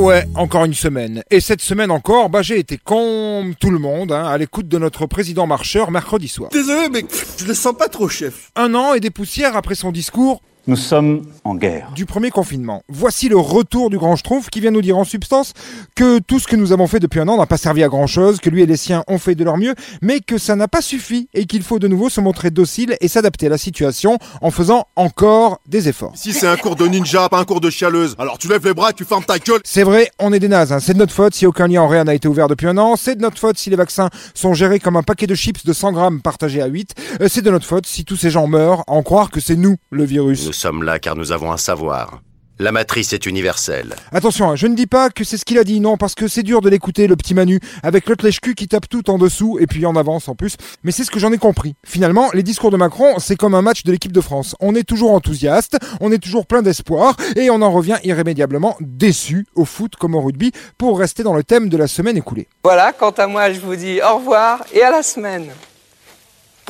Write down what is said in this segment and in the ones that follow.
ouais, encore une semaine. Et cette semaine encore, bah j'ai été comme tout le monde, hein, à l'écoute de notre président marcheur mercredi soir. Désolé, mais je le sens pas trop, chef. Un an et des poussières après son discours Nous sommes en guerre. du premier confinement. Voici le retour du grand Schtroumpf qui vient nous dire en substance que tout ce que nous avons fait depuis un an n'a pas servi à grand chose, que lui et les siens ont fait de leur mieux, mais que ça n'a pas suffi et qu'il faut de nouveau se montrer docile et s'adapter à la situation en faisant encore des efforts. Ici, c'est un cours de ninja, pas un cours de chialeuse. Alors tu lèves les bras, tu fermes ta gueule. C'est vrai, on est des nazes. hein. C'est de notre faute si aucun lien en rien n'a été ouvert depuis un an. C'est de notre faute si les vaccins sont gérés comme un paquet de chips de 100 grammes partagé à 8. Euh, C'est de notre faute si tous ces gens meurent à en croire que c'est nous le virus. Nous sommes là car nous avons un savoir. La matrice est universelle. Attention, hein, je ne dis pas que c'est ce qu'il a dit, non, parce que c'est dur de l'écouter, le petit Manu, avec l'autre lèche-cul qui tape tout en dessous et puis en avance en plus. Mais c'est ce que j'en ai compris. Finalement, les discours de Macron, c'est comme un match de l'équipe de France. On est toujours enthousiaste, on est toujours plein d'espoir et on en revient irrémédiablement déçu au foot comme au rugby pour rester dans le thème de la semaine écoulée. Voilà, quant à moi, je vous dis au revoir et à la semaine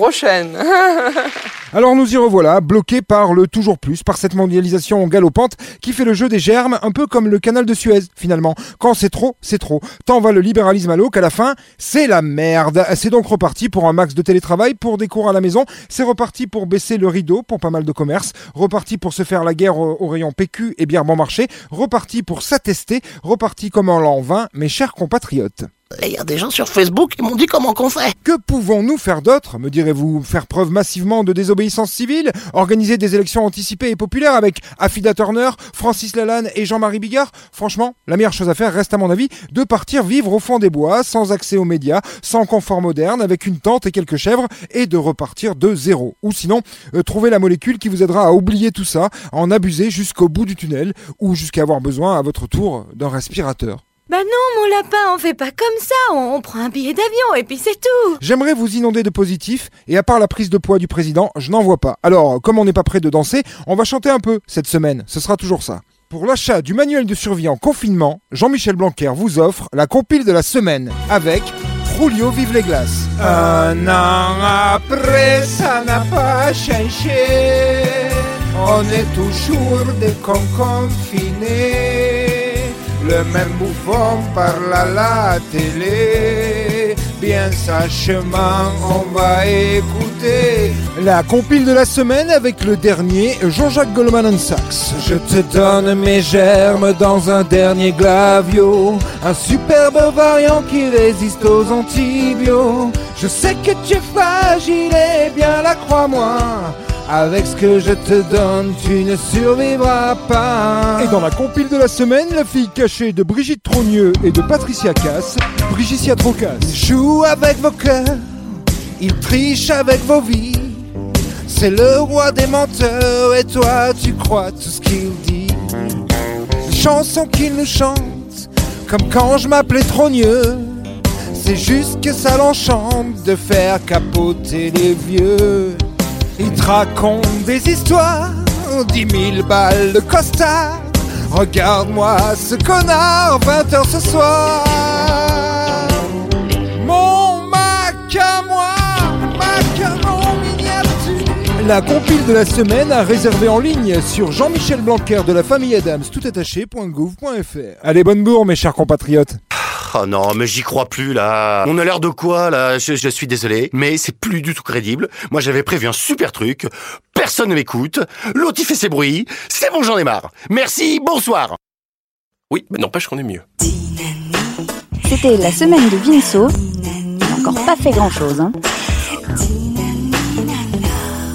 prochaine. Alors nous y revoilà, bloqués par le toujours plus, par cette mondialisation galopante qui fait le jeu des germes, un peu comme le canal de Suez finalement. Quand c'est trop, c'est trop. Tant va le libéralisme à l'eau qu'à la fin, c'est la merde. C'est donc reparti pour un max de télétravail, pour des cours à la maison, c'est reparti pour baisser le rideau pour pas mal de commerces, reparti pour se faire la guerre au, rayon PQ et bière bon marché, reparti pour s'attester, reparti comme en l'an 20, mes chers compatriotes. Il y a des gens sur Facebook qui m'ont dit comment qu'on fait. Que pouvons-nous faire d'autre, me direz-vous Faire preuve massivement de désobéissance civile Organiser des élections anticipées et populaires avec Affida Turner, Francis Lalanne et Jean-Marie Bigard? Franchement, la meilleure chose à faire reste à mon avis de partir vivre au fond des bois, sans accès aux médias, sans confort moderne, avec une tente et quelques chèvres, et de repartir de zéro. Ou sinon, euh, trouver la molécule qui vous aidera à oublier tout ça, à en abuser jusqu'au bout du tunnel, ou jusqu'à avoir besoin à votre tour d'un respirateur. Bah non, mon lapin, on fait pas comme ça. On, on prend un billet d'avion et puis c'est tout. J'aimerais vous inonder de positifs, et à part la prise de poids du président, je n'en vois pas. Alors, comme on n'est pas prêt de danser, on va chanter un peu cette semaine, ce sera toujours ça. Pour l'achat du manuel de survie en confinement, Jean-Michel Blanquer vous offre la compile de la semaine avec Julio Vive les glaces. Un an après, ça n'a pas changé. On est toujours des cons confinés. Le même bouffon parle à la télé. Bien sachement, on va écouter la compile de la semaine avec le dernier Jean-Jacques Goldman Sachs. Je te donne mes germes dans un dernier glavio, un superbe variant qui résiste aux antibiotiques. Je sais que tu es fragile et bien la crois-moi. Avec ce que je te donne, tu ne survivras pas. Et dans la compile de la semaine, la fille cachée de Brigitte Trogneux et de Patricia Cass, Brigicia Trocasse. Joue avec vos cœurs, il triche avec vos vies. C'est le roi des menteurs et toi tu crois tout ce qu'il dit. Les chansons qu'il nous chante, comme quand je m'appelais Trogneux. C'est juste que ça l'enchante de faire capoter les vieux. Il te raconte des histoires, dix mille balles de costard. Regarde-moi ce connard, 20h ce soir. Mon Mac à moi, Mac à mon miniature. La compile de la semaine à réserver en ligne sur Jean-Michel Blanquer de la famille Adams, toutattaché.gouv.fr. Allez, bonne bourre, mes chers compatriotes. Oh non, mais j'y crois plus là. On a l'air de quoi là? Je, je suis désolé, mais c'est plus du tout crédible. Moi j'avais prévu un super truc. Personne ne m'écoute. L'autre il fait ses bruits. C'est bon, j'en ai marre. Merci, bonsoir. Oui, mais n'empêche qu'on est mieux. C'était la semaine de Vinceau. Il n'a encore pas fait grand chose. Hein.